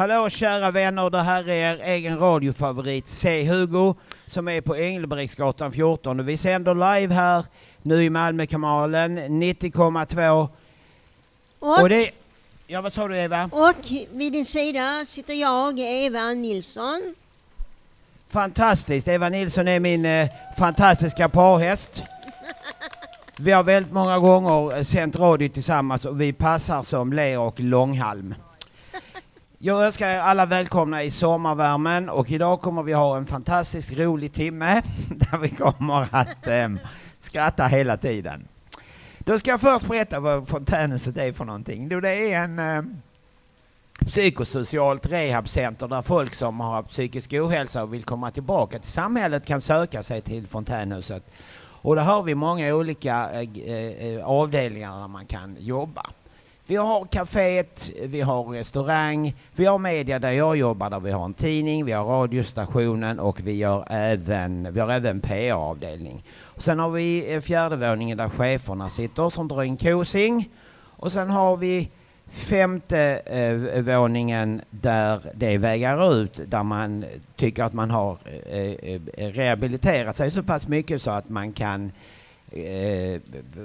Hallå kära vänner, det här är er egen radiofavorit C-Hugo som är på Engelbrektsgatan 14 och vi sänder live här nu i Malmökanalen 90,2 Och, och det... Ja vad sa du Eva? och vid din sida sitter jag, Eva Nilsson. Fantastiskt, Eva Nilsson är min eh, fantastiska parhäst. Vi har väldigt många gånger eh, sänt radio tillsammans och vi passar som ler och långhalm. Jag önskar er alla välkomna i sommarvärmen och idag kommer vi ha en fantastiskt rolig timme där vi kommer att eh, skratta hela tiden. Då ska jag först berätta vad Fontänhuset är för någonting. Jo, det är en eh, psykosocialt rehabcenter där folk som har psykisk ohälsa och vill komma tillbaka till samhället kan söka sig till Fontänhuset. Och där har vi många olika eh, eh, eh avdelningar där man kan jobba. Vi har kaféet, vi har restaurang, vi har media där jag jobbar där vi har en tidning, vi har radiostationen och vi, gör även, vi har även PR-avdelning. Sen har vi eh, fjärde våningen där cheferna sitter som drar in kosing. Och sen har vi femte eh, våningen där det vägar ut, där man tycker att man har eh, eh, rehabiliterat sig så pass mycket så att man kan eh,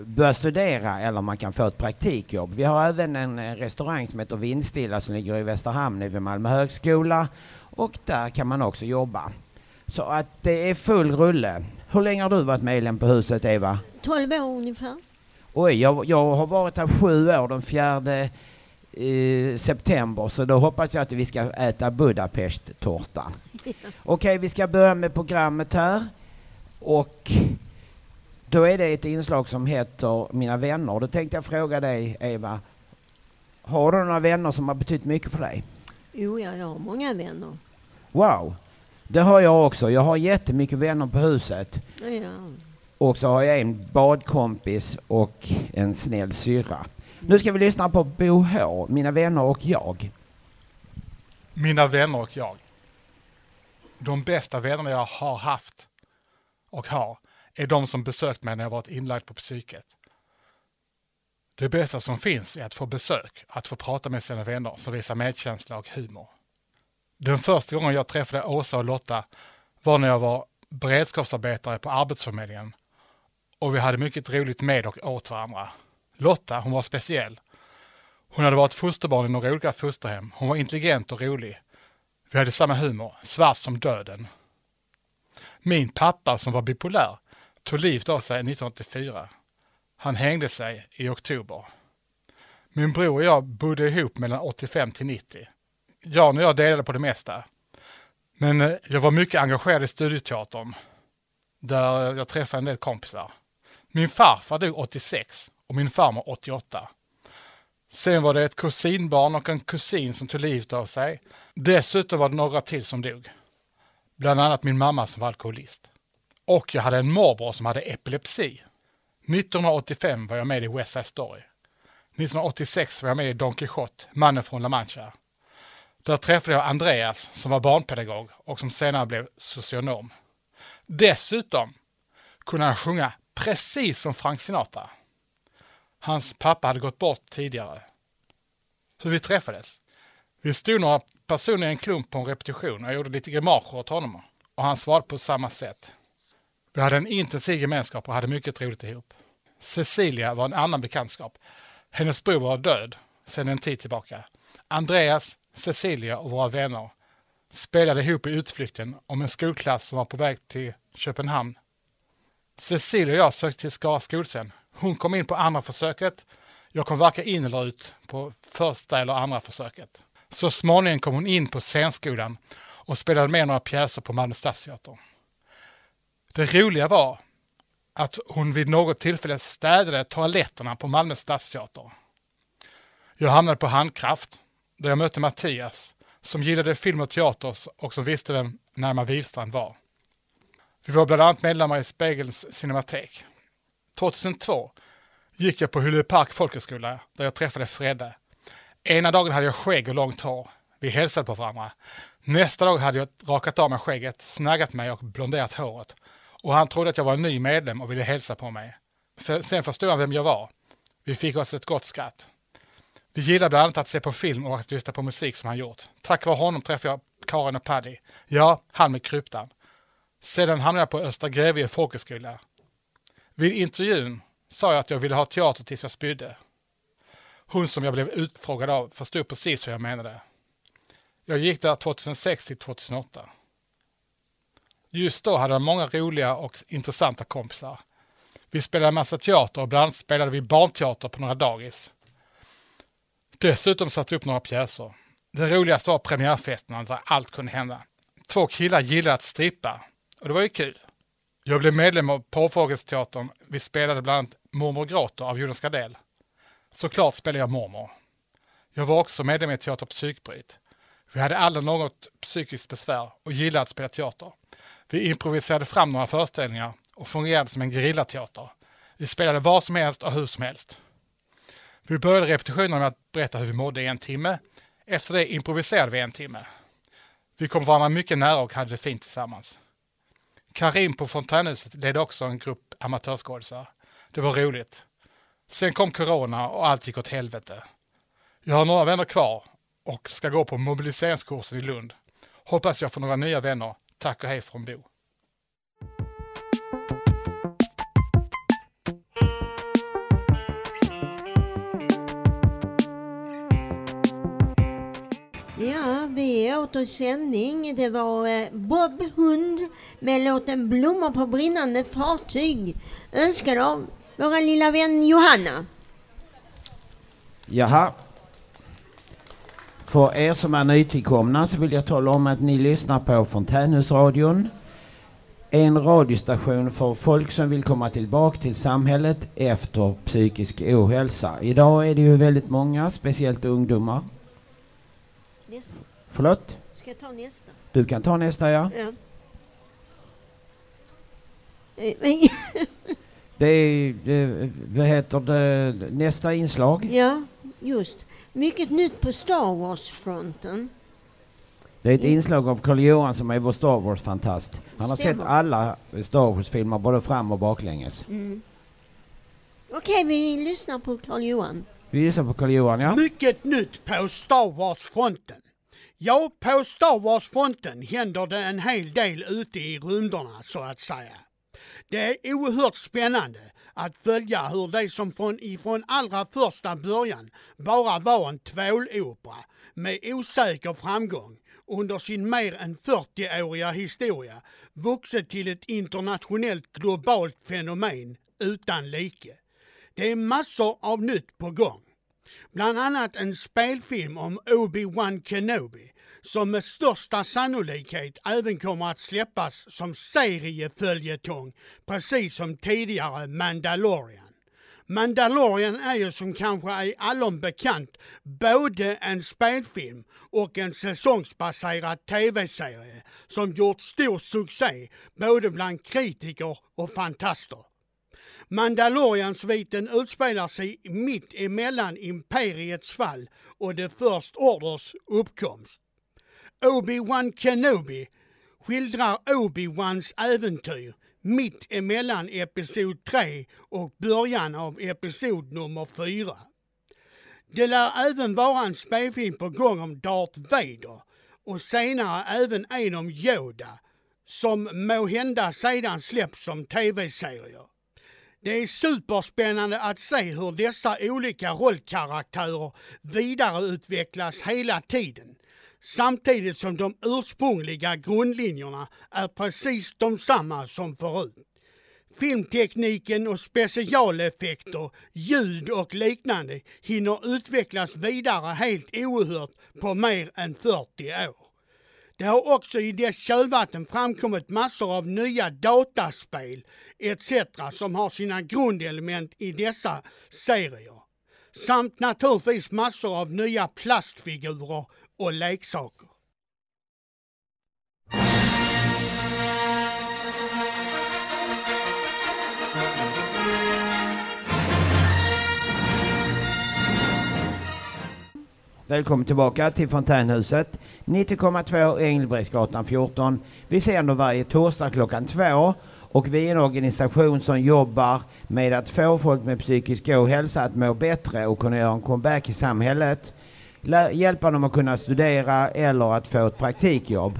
börja studera eller man kan få ett praktikjobb. Vi har även en eh, restaurang som heter Vindstilla som ligger i Västerhamn vid Malmö högskola och där kan man också jobba. Så att det är full rulle. Hur länge har du varit medlem på huset Eva? 12 år ungefär. Oj, jag, jag har varit här sju år, den fjärde eh, september, så då hoppas jag att vi ska äta Budapest-tårta. Okej, vi ska börja med programmet här. Och då är det ett inslag som heter Mina vänner. Då tänkte jag fråga dig, Eva. Har du några vänner som har betytt mycket för dig? Jo, ja, jag har många vänner. Wow! Det har jag också. Jag har jättemycket vänner på huset. Ja. Och så har jag en badkompis och en snäll syrra. Nu ska vi lyssna på Bo H, Mina vänner och jag. Mina vänner och jag. De bästa vännerna jag har haft och har är de som besökt mig när jag varit inlagd på psyket. Det bästa som finns är att få besök, att få prata med sina vänner som visar medkänsla och humor. Den första gången jag träffade Åsa och Lotta var när jag var beredskapsarbetare på Arbetsförmedlingen och vi hade mycket roligt med och åt varandra. Lotta, hon var speciell. Hon hade varit fosterbarn i några olika fosterhem. Hon var intelligent och rolig. Vi hade samma humor, svart som döden. Min pappa som var bipolär tog livet av sig 1984. Han hängde sig i oktober. Min bror och jag bodde ihop mellan 85 till 90. Jan och jag delade på det mesta. Men eh, jag var mycket engagerad i studieteatern där jag träffade en del kompisar. Min farfar dog 86 och min farmor 88. Sen var det ett kusinbarn och en kusin som tog livet av sig. Dessutom var det några till som dog. Bland annat min mamma som var alkoholist. Och jag hade en morbror som hade epilepsi. 1985 var jag med i West Side Story. 1986 var jag med i Don Quijote, Mannen från La Mancha. Där träffade jag Andreas som var barnpedagog och som senare blev socionom. Dessutom kunde han sjunga precis som Frank Sinatra. Hans pappa hade gått bort tidigare. Hur vi träffades? Vi stod några personer i en klump på en repetition och jag gjorde lite grimaser åt honom och han svarade på samma sätt. Vi hade en intensiv gemenskap och hade mycket roligt ihop. Cecilia var en annan bekantskap. Hennes bror var död sedan en tid tillbaka. Andreas, Cecilia och våra vänner spelade ihop i utflykten om en skolklass som var på väg till Köpenhamn. Cecilia och jag sökte till Skara skolscen. Hon kom in på andra försöket. Jag kom varken in eller ut på första eller andra försöket. Så småningom kom hon in på scenskolan och spelade med några pjäser på Malmö Stadsteater. Det roliga var att hon vid något tillfälle städade toaletterna på Malmö Stadsteater. Jag hamnade på Handkraft där jag mötte Mattias som gillade film och teater och som visste vem Närma Wivstrand var. Vi var bland annat medlemmar i Spegelns cinematek. 2002 gick jag på Hyllepark folkhögskola där jag träffade Fredde. Ena dagen hade jag skägg och långt hår. Vi hälsade på varandra. Nästa dag hade jag rakat av mig skägget, snaggat mig och blonderat håret. Och han trodde att jag var en ny medlem och ville hälsa på mig. För, sen förstod han vem jag var. Vi fick oss ett gott skratt. Vi gillar bland annat att se på film och att lyssna på musik som han gjort. Tack vare honom träffade jag Karin och Paddy. Ja, han med kryptan. Sedan hamnade jag på Östra Grevie folkhögskola. Vid intervjun sa jag att jag ville ha teater tills jag spydde. Hon som jag blev utfrågad av förstod precis vad jag menade. Jag gick där 2006 till 2008. Just då hade han många roliga och intressanta kompisar. Vi spelade massa teater och bland annat spelade vi barnteater på några dagis. Dessutom satte vi upp några pjäser. Det roligaste var premiärfesterna där allt kunde hända. Två killar gillade att strippa och det var ju kul. Jag blev medlem av Påfågelsteatern. Vi spelade bland annat Mormor gråter av Jonas Gardell. Såklart spelade jag mormor. Jag var också medlem i Teater Psykbryt. Vi hade alla något psykiskt besvär och gillade att spela teater. Vi improviserade fram några föreställningar och fungerade som en gerillateater. Vi spelade vad som helst och hur som helst. Vi började repetitionerna med att berätta hur vi mådde i en timme. Efter det improviserade vi en timme. Vi kom varandra mycket nära och hade det fint tillsammans. Karim på Fontänhuset ledde också en grupp amatörskådisar. Det var roligt. Sen kom corona och allt gick åt helvete. Jag har några vänner kvar och ska gå på mobiliseringskursen i Lund. Hoppas jag får några nya vänner. Tack och hej från Bo. Ja, vi är åter i sändning. Det var eh, Bob Hund med låten Blommor på brinnande fartyg. Önskad av vår lilla vän Johanna. Jaha. För er som är nytillkomna så vill jag tala om att ni lyssnar på Fontänhusradion. En radiostation för folk som vill komma tillbaka till samhället efter psykisk ohälsa. Idag är det ju väldigt många, speciellt ungdomar. Nästa. Förlåt? Ska jag ta nästa? Du kan ta nästa ja. Ja. Eh, Det är, eh, vad heter det, nästa inslag. Ja, just. Mycket nytt på Star Wars-fronten. Det är ett inslag av Carl Johan som är vår Star Wars-fantast. Han har Stämmer. sett alla Star Wars-filmer både fram och baklänges. Mm. Okej, vi lyssnar på Karl Johan. Vi lyssnar på Carl Johan ja. Mycket nytt på Star Wars-fronten. Ja, på Star Wars-fronten händer det en hel del ute i rymderna så att säga. Det är oerhört spännande att följa hur det som från ifrån allra första början bara var en tvålopera med osäker framgång under sin mer än 40-åriga historia vuxit till ett internationellt globalt fenomen utan like. Det är massor av nytt på gång. Bland annat en spelfilm om Obi-Wan Kenobi som med största sannolikhet även kommer att släppas som serieföljetong precis som tidigare Mandalorian. Mandalorian är ju som kanske är allom bekant både en spelfilm och en säsongsbaserad tv-serie som gjort stor succé både bland kritiker och fantaster. Mandalorian-sviten utspelar sig mitt emellan Imperiets fall och The First Orders uppkomst. Obi-Wan Kenobi skildrar Obi-Wans äventyr mitt emellan episod 3 och början av episod nummer 4. Det lär även vara en spelfilm på gång om Darth Vader och senare även en om Yoda som må hända sedan släpps som tv-serier. Det är superspännande att se hur dessa olika rollkaraktärer vidareutvecklas hela tiden samtidigt som de ursprungliga grundlinjerna är precis de samma som förut. Filmtekniken och specialeffekter, ljud och liknande hinner utvecklas vidare helt oerhört på mer än 40 år. Det har också i dess kölvatten framkommit massor av nya dataspel etc. som har sina grundelement i dessa serier. Samt naturligtvis massor av nya plastfigurer och leksaker. Välkommen tillbaka till Fontänhuset. 90,2 Engelbrektsgatan 14. Vi sänder varje torsdag klockan två och vi är en organisation som jobbar med att få folk med psykisk ohälsa att må bättre och kunna göra en comeback i samhället. Hjälpa dem att kunna studera eller att få ett praktikjobb.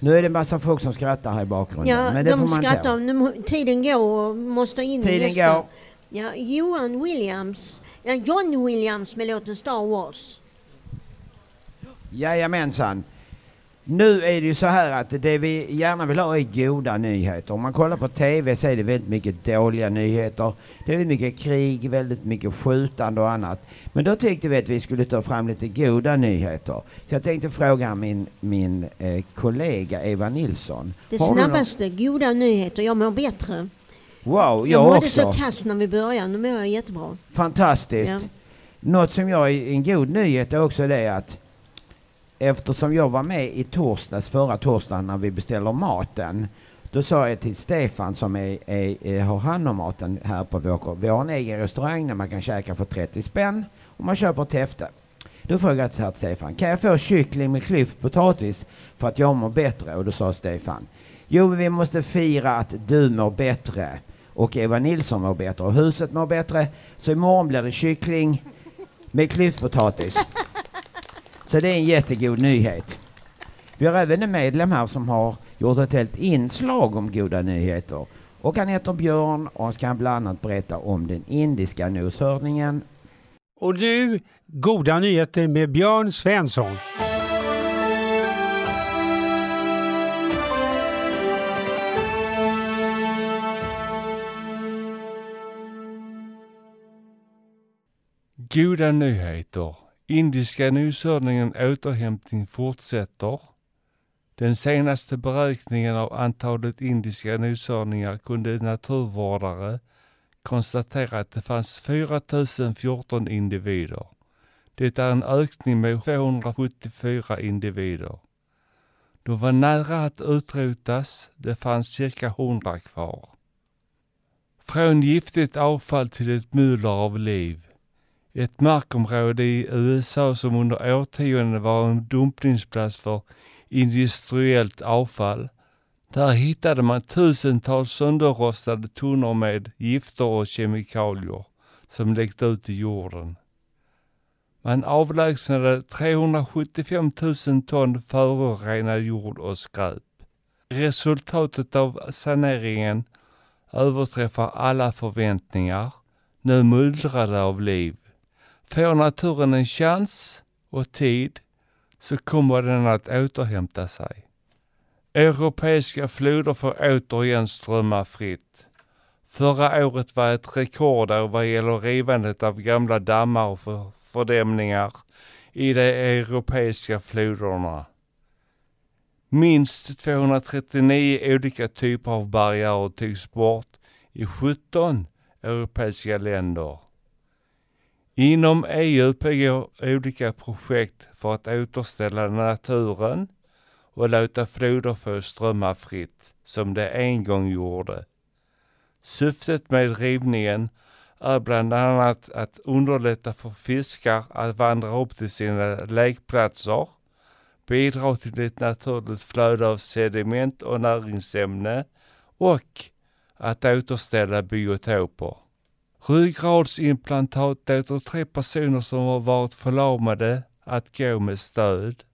Nu är det en massa folk som skrattar här i bakgrunden. Ja, men det får de man skrattar. Nu, tiden går och måste in i Tiden nästa. går. Ja, Johan Williams, ja, John Williams med låten Star Wars. Jajamensan. Nu är det ju så här att det vi gärna vill ha är goda nyheter. Om man kollar på TV så är det väldigt mycket dåliga nyheter. Det är väldigt mycket krig, väldigt mycket skjutande och annat. Men då tyckte vi att vi skulle ta fram lite goda nyheter. Så jag tänkte fråga min, min eh, kollega Eva Nilsson. Det Har snabbaste, goda nyheter. Jag mår bättre. Wow, Jag, jag mådde också. så kass när vi började. Nu mår jag jättebra. Fantastiskt. Ja. Något som jag är en god nyhet är också det att eftersom jag var med i torsdags, förra torsdagen när vi beställer maten. Då sa jag till Stefan som är, är, är, har hand om maten här på vår Vi har en egen restaurang där man kan käka för 30 spänn och man köper ett häfte. Då frågade jag så här Stefan, kan jag få kyckling med klyft potatis för att jag mår bättre? Och då sa Stefan, jo vi måste fira att du mår bättre och Eva Nilsson mår bättre och huset mår bättre. Så imorgon blir det kyckling med klyftpotatis. Så det är en jättegod nyhet. Vi har även en medlem här som har gjort ett helt inslag om goda nyheter. Och han heter Björn och han ska bland annat berätta om den indiska noshörningen. Och nu goda nyheter med Björn Svensson. Goda nyheter. Indiska noshörningen återhämtning fortsätter. Den senaste beräkningen av antalet indiska noshörningar kunde naturvårdare konstatera att det fanns 4014 individer. Det är en ökning med 274 individer. De var nära att utrotas, det fanns cirka 100 kvar. Från giftigt avfall till ett muller av liv. Ett markområde i USA som under årtionden var en dumpningsplats för industriellt avfall. Där hittade man tusentals sönderrostade tunnor med gifter och kemikalier som läckte ut i jorden. Man avlägsnade 375 000 ton förorenad jord och skräp. Resultatet av saneringen överträffar alla förväntningar. Nu mullrade av liv. Får naturen en chans och tid så kommer den att återhämta sig. Europeiska floder får återigen strömma fritt. Förra året var ett rekordår vad gäller rivandet av gamla dammar och fördämningar i de europeiska floderna. Minst 239 olika typer av barriärer togs bort i 17 europeiska länder. Inom EU pågår olika projekt för att återställa naturen och låta floder få strömma fritt, som de en gång gjorde. Syftet med rivningen är bland annat att underlätta för fiskar att vandra upp till sina lekplatser, bidra till ett naturligt flöde av sediment och näringsämne och att återställa biotoper. Ryggradsimplantat låter tre personer som har varit förlamade att gå med stöd.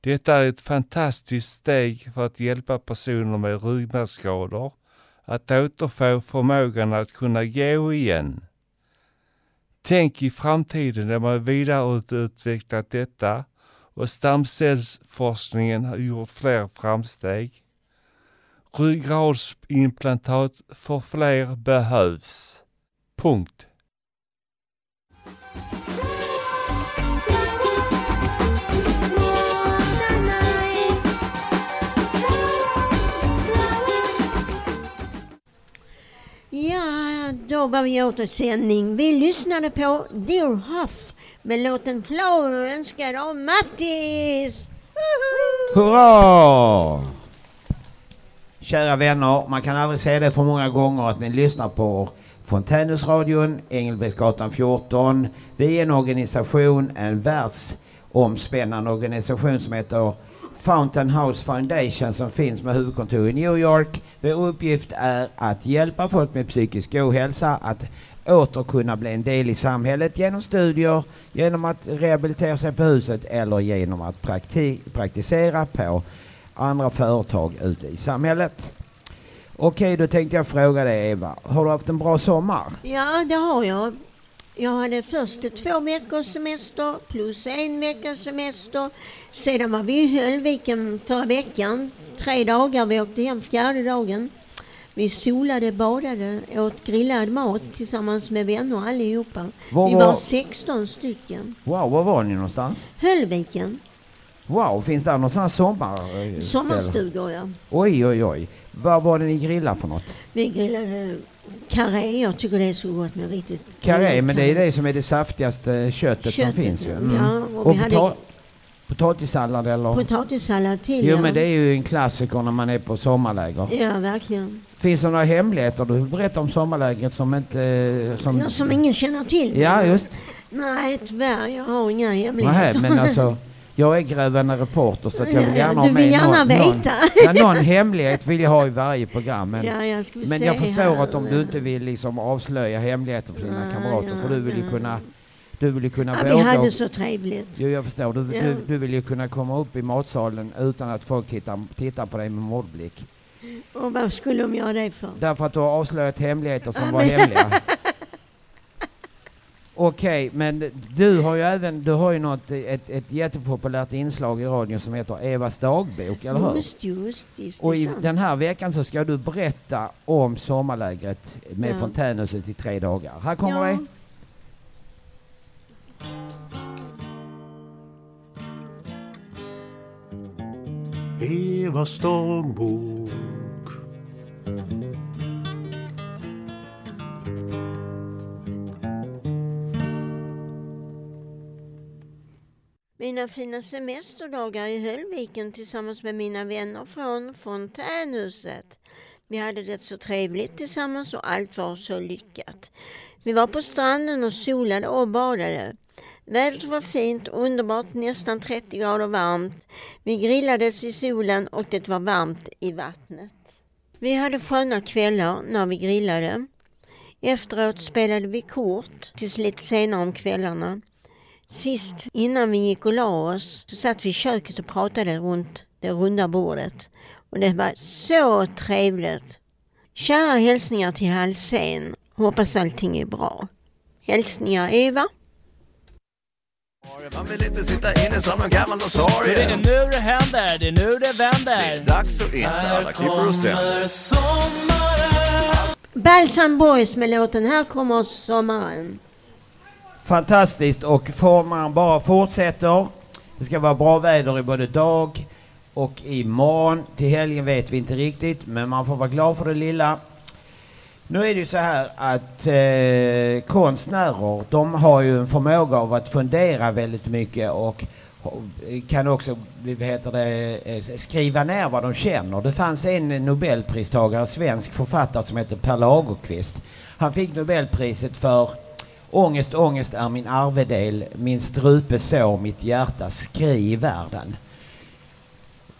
Detta är ett fantastiskt steg för att hjälpa personer med ryggmärgsskador att återfå förmågan att kunna gå igen. Tänk i framtiden när man vidareutvecklat detta och stamcellsforskningen har gjort fler framsteg. Ryggradsimplantat för fler behövs. Punkt. Ja, då var vi åter sändning. Vi lyssnade på Dear Huff med låten Flower önskad av Mattis. Hurra! Kära vänner, man kan aldrig säga det för många gånger att ni lyssnar på Fontänhusradion, Engelbrektsgatan 14. Vi är en organisation, en världsomspännande organisation som heter Fountain House Foundation som finns med huvudkontor i New York. Vår uppgift är att hjälpa folk med psykisk ohälsa att åter kunna bli en del i samhället genom studier, genom att rehabilitera sig på huset eller genom att prakti praktisera på andra företag ute i samhället. Okej, då tänkte jag fråga dig Eva, har du haft en bra sommar? Ja, det har jag. Jag hade först två veckors semester plus en veckas semester. Sedan var vi i Höllviken förra veckan. Tre dagar. Vi åkte hem fjärde dagen. Vi solade, badade, åt grillad mat tillsammans med vänner allihopa. Var Vi var- var 16 stycken. Wow, var var ni någonstans? Höllviken, Wow, finns det någon sån här sommar... sommarstugor ja. Oj, oj, oj. Vad var det ni grillade för något? Vi grillade karré. Jag tycker det är så gott med riktigt Karré, men det är det som är det saftigaste köttet, som Köttet, finns ju. Mm. Ja, och och vi hade- pota- potatissallad eller? Potatissallad till jo, ja. men det är ju en klassiker när man är på sommarläger. Ja, verkligen. Finns det några hemligheter du vill berätta om sommarlägret som inte... eh, Som... Något som ingen känner till. Ja, just. Nej, tyvärr. Jag har inga Nej, hemligheter. men alltså, jag är grävande reporter så att jag vill gärna du ha med gärna någon, någon, veta. ja, någon hemlighet vill jag ha i varje program. Men, ja, jag men jag förstår här. att om du inte vill liksom avslöja hemligheter för dina Ja, kamrater, ja, för du vill ju kunna, du vill ju kunna Ja, vi hade så trevligt. Jo, jag förstår. Du, du, du vill ju kunna komma upp i matsalen utan att folk tittar, tittar på dig med mordblick. Och vad skulle de göra det för? Därför att du har avslöjat hemligheter som var hemliga. Okej, men du har ju även, du har ju något, ett, ett jättepopulärt inslag i radion som heter Evas dagbok, eller hur? Just, just, visst. Och i den här veckan så ska du berätta om sommarlägret med Ja. fontänhuset i tre dagar. Här kommer ja. det. Evas dagbok. Mina fina semesterdagar i Höllviken tillsammans med mina vänner från Fontänhuset. Vi hade det så trevligt tillsammans och allt var så lyckat. Vi var på stranden och solade och badade. Vädret var fint, underbart, nästan 30 grader varmt. Vi grillades i solen och det var varmt i vattnet. Vi hade sköna kvällar när vi grillade. Efteråt spelade vi kort tills lite senare om kvällarna. Sist innan vi gick och la oss så satt vi i köket och pratade runt det runda bordet. Och det var så trevligt. Kära hälsningar till Halsén. Hoppas allting är bra. Hälsningar Eva. Man vill inte sitta inne som någon gammal För det är notarie. nu det händer, det är nu det vänder. Dags att in till alla klippor och stränder. Balsam Boys med låten Här kommer sommaren. Fantastiskt och formaren bara fortsätter. Det ska vara bra väder i både dag och imorgon. Till helgen vet vi inte riktigt men man får vara glad för det lilla. Nu är det ju så här att eh, konstnärer de har ju en förmåga av att fundera väldigt mycket och kan också heter det, eh, skriva ner vad de känner. Det fanns en nobelpristagare, svensk författare som heter Per Lagerkvist. Han fick nobelpriset för Ångest, ångest är min arvedel, min strupe sår, mitt hjärta, skriv världen.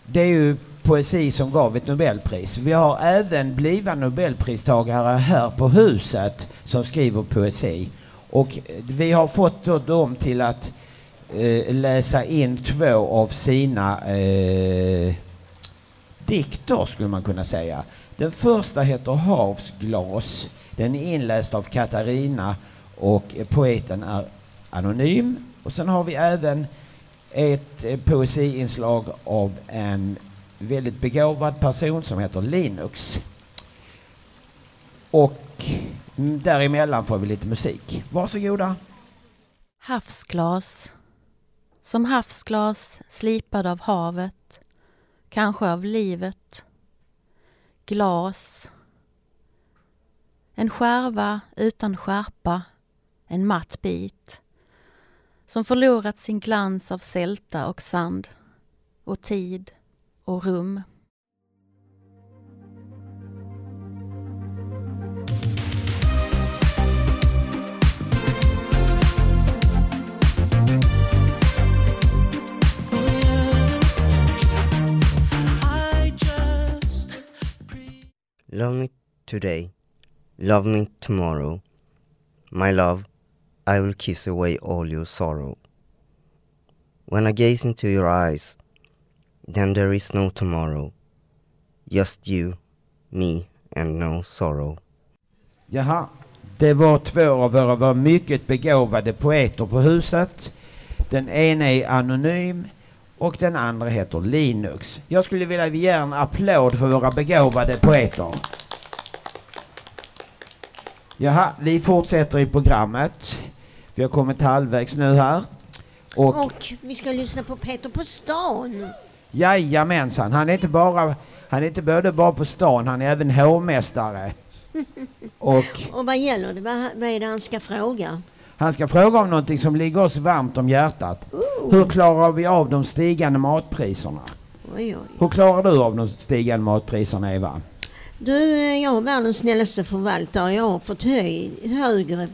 Det är ju poesi som gav ett nobelpris. Vi har även blivande nobelpristagare här på huset som skriver poesi. Och vi har fått då dem till att eh, läsa in två av sina eh, dikter skulle man kunna säga. Den första heter Havsglas. Den är inläst av Katarina och poeten är anonym. Och sen har vi även ett eh, poesiinslag av en väldigt begåvad person som heter Linux. Och däremellan får vi lite musik. Varsågoda. Havsglas. Som havsglas slipad av havet, kanske av livet. Glas. En skärva utan skärpa, en matt bit som förlorat sin glans av sälta och sand och tid och rum. Love me today, love me tomorrow, my love i will kiss away all your sorrow. When I gaze into your eyes, then there is no tomorrow. Just you, me and no sorrow. Jaha, det var två av våra, var mycket begåvade poeter på huset. Den ena är anonym och den andra heter Linux. Jag skulle vilja ge en applåd för våra begåvade poeter. Jaha, vi fortsätter i programmet. Vi har kommit halvvägs nu här. Och, Och vi ska lyssna på Peter på stan. jajamensan, han är inte bara, han är inte både bara på stan, han är även hovmästare. Och Och vad gäller det? Vad, vad är det han ska fråga? han ska fråga om någonting som ligger oss varmt om hjärtat. Hur klarar vi av de stigande matpriserna? Oj, oj. Hur klarar du av de stigande matpriserna Eva? Du, eh, jag är världens snällaste förvaltare. Jag har fått höj, högre,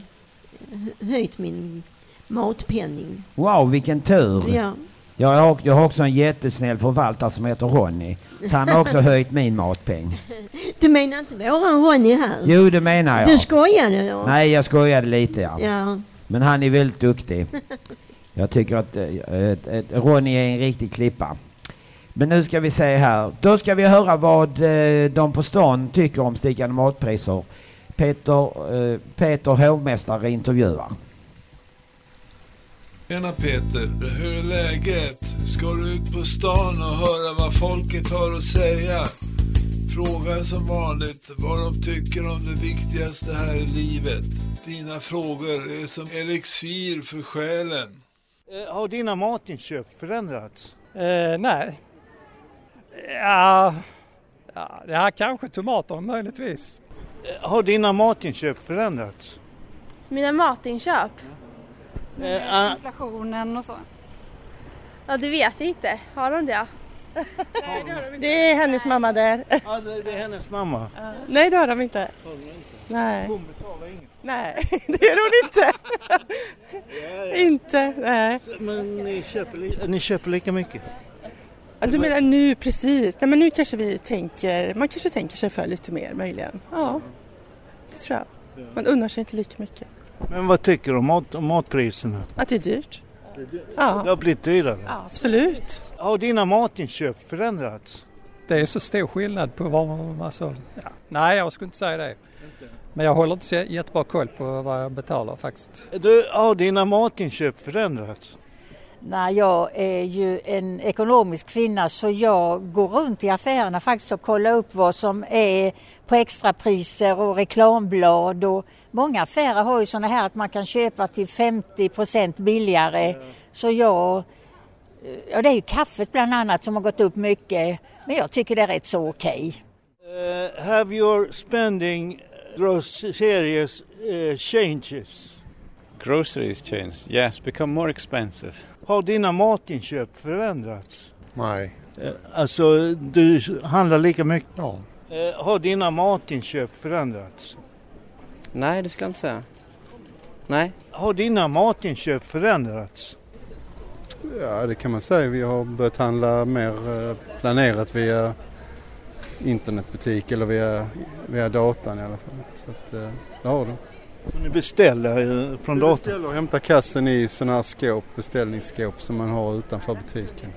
höjt min matpenning. Wow, vilken tur! Ja. Jag har, jag har också en jättesnäll förvaltare som heter Ronny. Så han har också höjt min matpeng. Du menar inte våran Ronny här? Jo, det menar jag. Du skojade då? Nej, jag skojade lite ja. Ja. Men han är väldigt duktig. Jag tycker att ett, ett, Ronny är en riktig klippa. Men nu ska vi se här. Då ska vi höra vad eh, de på stan tycker om stigande matpriser. Peter, eh, Peter hovmästare intervjuar. Tjena Peter, hur är läget? Ska du ut på stan och höra vad folket har att säga? Fråga som vanligt vad de tycker om det viktigaste här i livet. Dina frågor är som elixir för själen. Eh, Har dina matinköp förändrats? Eh, nej. Ja, ja, ja, kanske tomater möjligtvis. Eh, Har dina matinköp förändrats? Mina matinköp? Eh, ah. Inflationen och så. Ja, det vet jag inte. Har de det? Det är hennes mamma där. Ja, det, det är hennes mamma. Nej, det har de inte. Nej. Hon betalar inget. Nej, det gör hon inte. Inte, nej. Men ni köper, ni köper lika mycket? Ja, Du menar nu precis? Nej, men nu kanske vi tänker, man kanske tänker sig för lite mer möjligen. Ja, det tror jag. Man unnar sig inte lika mycket. Men vad tycker du om, mat, om matpriserna? Att det är dyrt? Ja. Det har blivit dyrare? Ja, absolut. Har dina matinköp förändrats? Det är så stor skillnad på vad man... Alltså, ja. Nej, jag skulle inte säga det. Men jag håller inte så jättebra koll på vad jag betalar faktiskt. Du, har dina matinköp förändrats? Nej, jag är ju en ekonomisk kvinna så jag går runt i affärerna faktiskt och kollar upp vad som är på extrapriser och reklamblad och många affärer har ju sådana här att man kan köpa till 50% billigare. Så jag, ja det är ju kaffet bland annat som har gått upp mycket men jag tycker det är rätt så okej. Uh, have your spending gross serious uh, changes? Groceries change, yes, become more expensive. Har dina matinköp förändrats? Nej. Uh, alltså, du handlar lika mycket? Ja. Uh, har dina matinköp förändrats? Nej, det ska jag inte säga. Nej. Har dina matinköp förändrats? Ja, det kan man säga. Vi har börjat handla mer eh, planerat via internetbutik eller via, via datan i alla fall. Så att, eh, det har det. Ni beställer från Vi datorn? beställer och hämtar kassen i sådana här skåp, beställningsskåp som man har utanför butiken.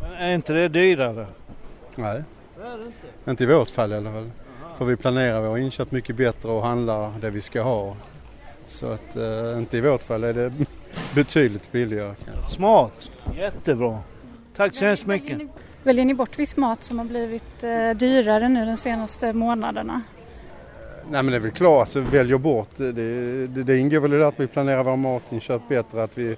Men Är inte det dyrare? Nej. Inte i vårt fall i alla fall. För vi planerar våra inköp mycket bättre och handlar det vi ska ha. Så att eh, inte i vårt fall är det betydligt billigare kanske. Smart, jättebra. Tack så hemskt mycket. Väljer ni bort viss mat som har blivit eh, dyrare nu de senaste månaderna? Nej men det är väl klart, alltså väljer bort. Det, det, det ingår väl i det att vi planerar våra matinköp bättre. Att vi,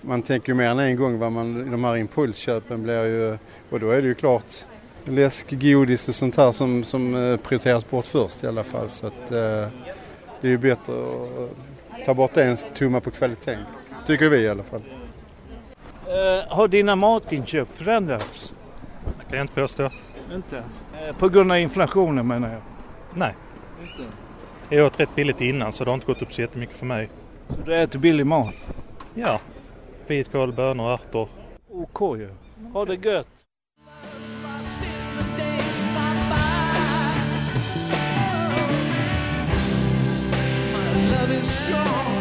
man tänker ju mer än en gång vad man, de här impulsköpen blir ju, och då är det ju klart läsk, godis och sånt här som, som eh, prioriteras bort först i alla fall. Så att eh, det är ju bättre att ta bort en tumma på kvaliteten. Tycker vi i alla fall. Eh, har dina matinköp förändrats? Det kan jag inte påstå. Inte? Eh, på grund av inflationen menar jag. Nej. Jag åt rätt billigt innan så det har inte gått upp så jättemycket för mig. Så du äter billig mat? Ja. Vitkål, bönor, ärtor. OK ju. Ha det gött! strong.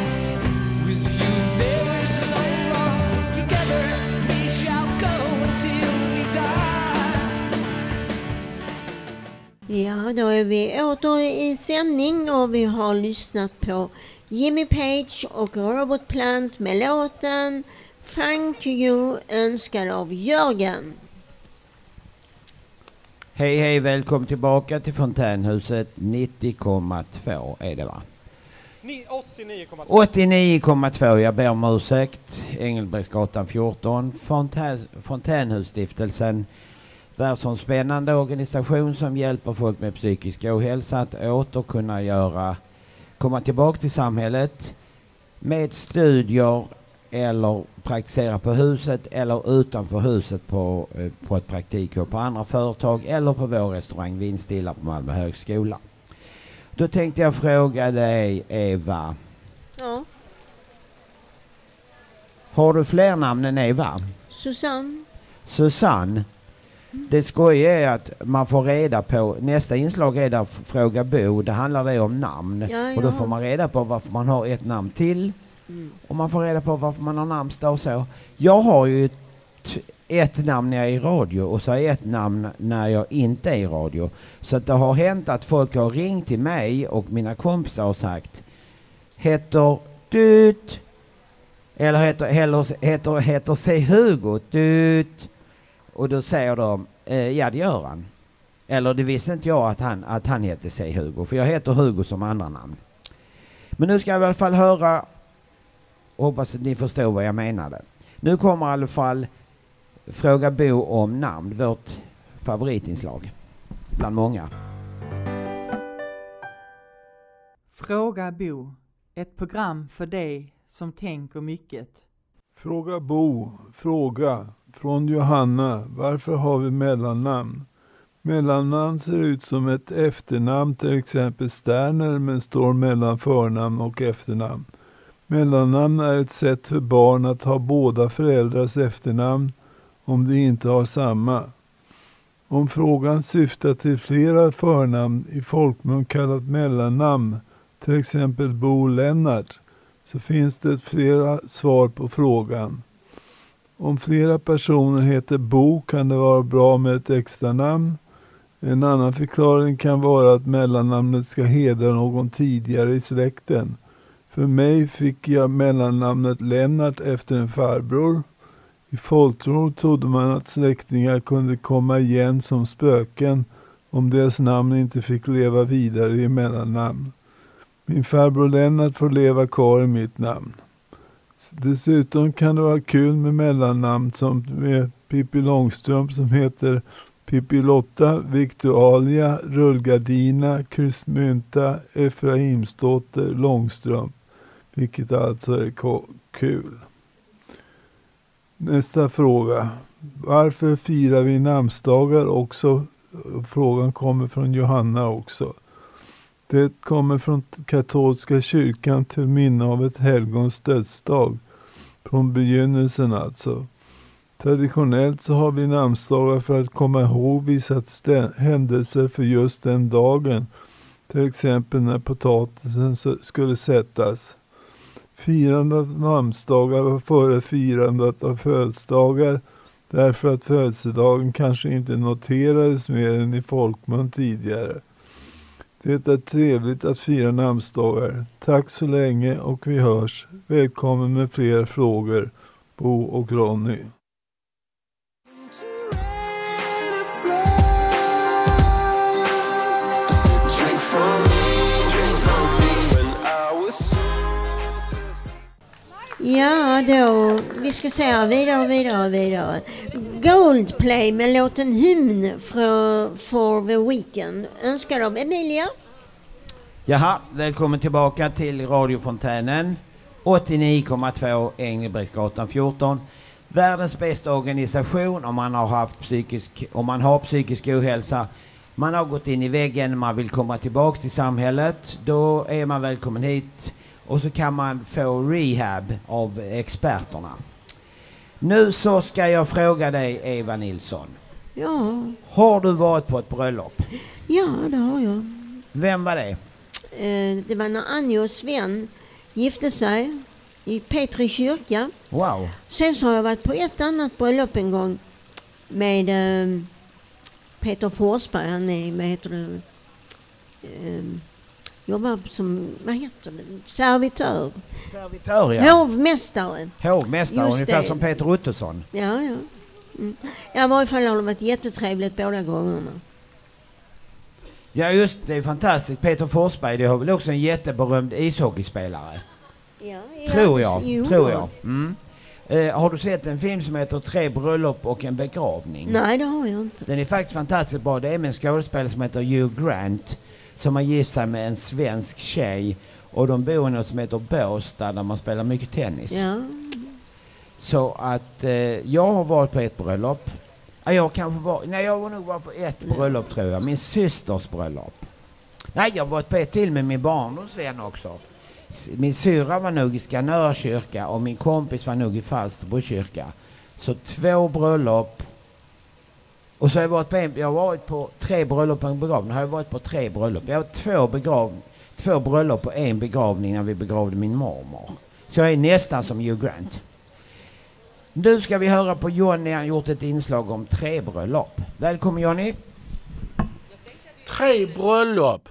Ja, då är vi åter i sändning och vi har lyssnat på Jimmy Page och Robert Plant med låten Thank You önskad av Jörgen. Hej hej, välkommen tillbaka till Fontänhuset 90,2 är det va? 89,2. 89,2, jag ber om ursäkt. Engelbrektsgatan 14. Fontän, Fontänhusstiftelsen. Världsomspännande organisation som hjälper folk med psykisk ohälsa att åter kunna göra, komma tillbaka till samhället med studier eller praktisera på huset eller utanför huset på, eh, på ett praktikjobb på andra företag eller på vår restaurang Vindstilla på Malmö högskola. Då tänkte jag fråga dig Eva, Ja, har du fler namn än Eva? Susanne. Susanne. Det skojiga är att man får reda på, nästa inslag är där Fråga Bo, det handlar det om namn. Ja, och då får man reda på varför man har ett namn till. Mm. Och man får reda på varför man har namnsdag och så. Jag har ju ett, ett namn när jag är i radio och så har jag ett namn när jag inte är i radio. Så att det har hänt att folk har ringt till mig och mina kompisar och sagt Heter Dut eller heter, heter, heter, heter sig Hugo Dut och då säger de eh, ja det gör han. Eller det visste inte jag att han, att han hette sig Hugo för jag heter Hugo som andra namn. Men nu ska jag i alla fall höra och hoppas att ni förstår vad jag menade. Nu kommer i alla fall Fråga Bo om namn, vårt favoritinslag bland många. Fråga Bo. Ett program för dig som tänker mycket. Fråga Bo, fråga. Från Johanna. Varför har vi mellannamn? Mellannamn ser ut som ett efternamn, till exempel Sterner, men står mellan förnamn och efternamn. Mellannamn är ett sätt för barn att ha båda föräldrars efternamn om de inte har samma. Om frågan syftar till flera förnamn i folkmun kallat mellannamn, till exempel Bo Lennart, så finns det flera svar på frågan. Om flera personer heter Bo kan det vara bra med ett extra namn. En annan förklaring kan vara att mellannamnet ska hedra någon tidigare i släkten. För mig fick jag mellannamnet Lennart efter en farbror. I folktron trodde man att släktingar kunde komma igen som spöken om deras namn inte fick leva vidare i mellannamn. Min farbror Lennart får leva kvar i mitt namn. Dessutom kan det vara kul med mellannamn som med Pippi Långstrump som heter Pippilotta Victualia, Rullgardina, Krystmynta, Efraimsdotter, Långstrump. Vilket alltså är kul. Nästa fråga. Varför firar vi namnsdagar också? Frågan kommer från Johanna också. Det kommer från katolska kyrkan till minne av ett helgons dödsdag. Från begynnelsen alltså. Traditionellt så har vi namnsdagar för att komma ihåg vissa händelser för just den dagen. Till exempel när potatisen skulle sättas. Firandet av namnsdagar var före firandet av födelsedagar därför att födelsedagen kanske inte noterades mer än i folkmun tidigare. Det är trevligt att fira namnsdagar. Tack så länge och vi hörs. Välkommen med fler frågor. Bo och Ronny. Ja, då, vi ska se vidare, vidare, vidare. Goldplay med låten Hymn för, for the Weekend. Önskar de. Emilia. Jaha, välkommen tillbaka till radiofontänen. 89,2 Engelbrektsgatan 14. Världens bästa organisation om man har haft psykisk, om man har psykisk ohälsa. Man har gått in i väggen, man vill komma tillbaks till samhället. Då är man välkommen hit och så kan man få rehab av experterna. Nu så ska jag fråga dig Eva Nilsson. Ja, Har du varit på ett bröllop? ja det har jag. Vem var det? Eh, det var när Annie och Sven gifte sig i Petri kyrka. Wow. Sen så har jag varit på ett annat bröllop en gång med eh, Peter Forsberg. Han är, vad heter det, eh, jobbar som, vad heter det, servitör. Servitör, ja. Hovmästare. Hovmästare, Just ungefär det. som Peter Ottosson. Ja, ja. Mm. Ja, i varje fall har det varit jättetrevligt båda gångerna. Ja just det, är fantastiskt. Peter Forsberg, det har väl också en jätteberömd ishockeyspelare? Ja, Tror jag. Jo. Tror jag. Mm. Eh, har du sett en film som heter Tre bröllop och en begravning? Nej, det har jag inte. Den är faktiskt fantastiskt bra. Det är med en skådespelare som heter Hugh Grant som har gift sig med en svensk tjej och de bor i något som heter Båstad där man spelar mycket tennis. Ja. Så att eh, jag har varit på ett bröllop. Ja, jag kanske var, nej jag var nog bara på ett bröllop tror jag. Min systers bröllop. Nej, jag har varit på ett till med min barndomsvän också. Min syrra var nog i Skanör kyrka och min kompis var nog i Falsterbo kyrka. Så två bröllop. Och så har jag varit på, en, jag har varit på tre bröllop och en begravning. Har jag varit på tre bröllop. Jag har två, begrav, två bröllop och en begravning när vi begravde min mormor. Så jag är nästan som Hugh Grant. Nu ska vi höra på Johnny, han har gjort ett inslag om tre bröllop. Välkommen Johnny! Tre bröllop.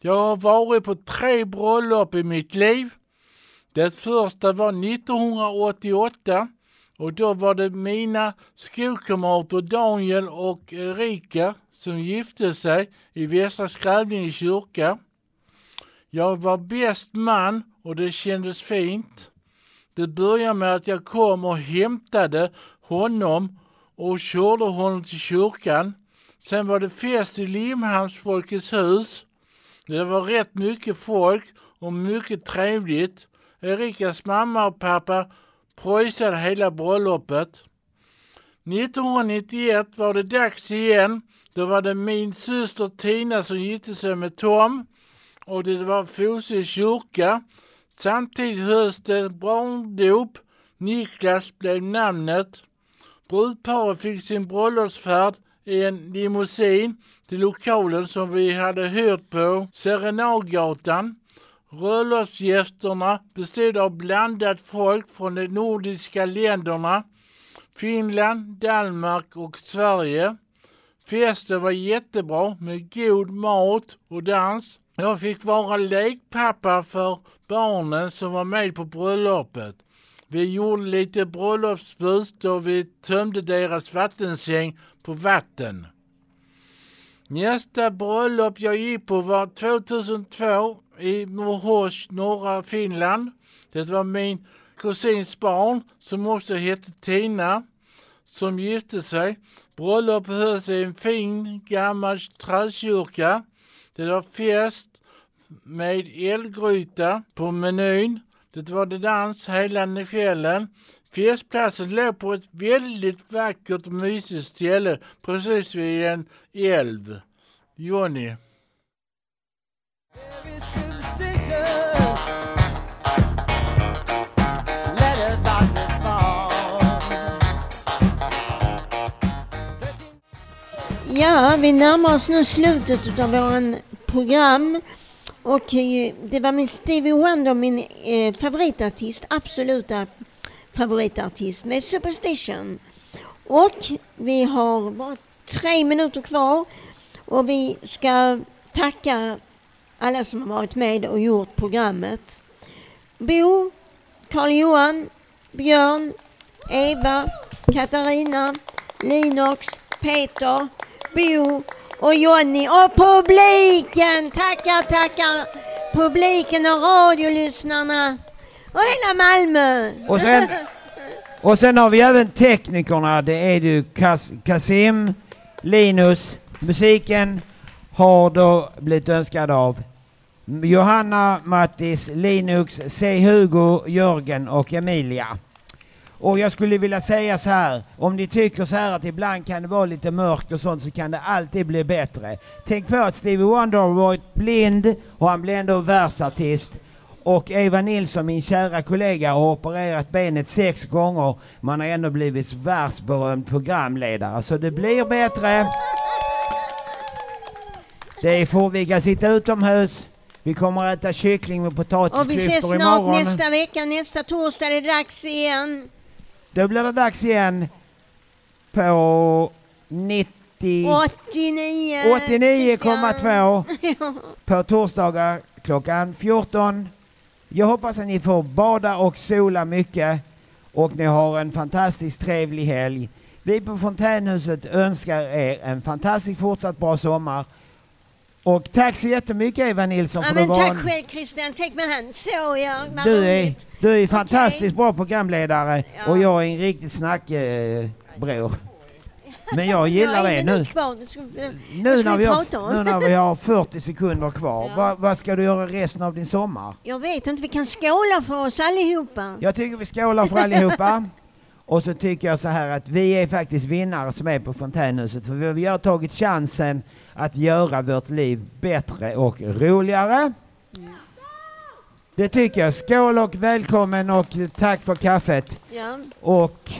Jag har varit på tre bröllop i mitt liv. Det första var 1988 och då var det mina skolkamrater Daniel och Erika som gifte sig i Västra Skrävlinge kyrka. Jag var bäst man och det kändes fint. Det började med att jag kom och hämtade honom och körde honom till kyrkan. Sen var det fest i Limhamns Folkets hus. Det var rätt mycket folk och mycket trevligt. Erikas mamma och pappa pröjsade hela bröllopet. 1991 var det dags igen. Då var det min syster Tina som gifte sig med Tom och det var Fosie kyrka. Samtidigt hölls det barndop. Niklas blev namnet. Brudparet fick sin bröllopsfärd i en limousin till lokalen som vi hade hyrt på Serenadgatan. Bröllopsgästerna bestod av blandat folk från de nordiska länderna, Finland, Danmark och Sverige. Festen var jättebra med god mat och dans. Jag fick vara lekpappa för barnen som var med på bröllopet. Vi gjorde lite bröllopsbus då vi tömde deras vattensäng på vatten. Nästa bröllop jag gick på var 2002 i Mohors, norra Finland. Det var min kusins barn som också hette Tina som gifte sig. Bröllopet hölls i en fin gammal träkyrka. Det var fest med eldgryta på menyn. Det var det dans hela kvällen. Festplatsen låg på ett väldigt vackert och mysigt ställe precis vid en älv. Johnny. Ja, vi närmar oss nu slutet av våran program. Och eh, det var min Stevie Wonder, min eh, favoritartist, absoluta favoritartist med Superstition. Och vi har bara tre minuter kvar och vi ska tacka alla som har varit med och gjort programmet. Bo, Karl-Johan, Björn, Eva, Katarina, Linox, Peter, Bo och Jonny och publiken! Tackar, tackar publiken och radiolyssnarna och hela Malmö. Och sen, och sen har vi även teknikerna. Det är ju Kas, Kasim, Linus. Musiken har då blivit önskad av Johanna, Mattis, Linux, C. Hugo, Jörgen och Emilia. Och jag skulle vilja säga så här, om ni tycker så här att ibland kan det vara lite mörkt och sånt så kan det alltid bli bättre. Tänk på att Stevie Wonder har varit blind och han blev ändå världsartist. Och Eva Nilsson, min kära kollega, har opererat benet sex gånger. Man har ändå blivit världsberömd programledare, så det blir bättre. Det får vi kan sitta utomhus. Vi kommer att äta kyckling med Och vi ses potatisklyftor snart imorgon. nästa vecka. Nästa torsdag är det dags igen. Då blir det dags igen på 90... 89. 89,2 Ja. på torsdagar klockan 14. Jag hoppas att ni får bada och sola mycket och ni har en fantastiskt trevlig helg. Vi på Fontänhuset önskar er en fantastiskt fortsatt bra sommar. Och tack så jättemycket Eva Nilsson Ja, för men att du var tack själv Christian, tack med hand. Så ja, vad du är, roligt. du är fantastiskt bra programledare Ja. och jag är en riktig snackbror. Men jag gillar Jag det nu. kvar. Nu när, vi har, nu när vi har 40 sekunder kvar, vad, vad ska du göra resten av din sommar? Jag vet inte, vi kan skåla för oss allihopa. Jag tycker vi skålar för allihopa. Och så tycker jag så här att vi är faktiskt vinnare som är på Fontänhuset. För vi har tagit chansen att göra vårt liv bättre och roligare. Det tycker jag. Skål och välkommen och tack för kaffet. Ja. Och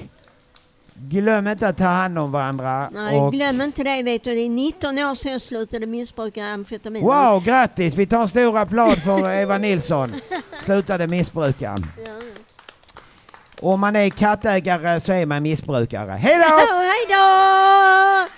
glöm inte att ta hand om varandra. Nej, och glöm inte det vet du. Det är 19 år sedan jag slutade missbruka amfetamin. Wow, grattis! Vi tar en stor applåd för Eva Nilsson. Slutade missbruka. Om man är kattägare så är man missbrukare. Hej då! Hej då!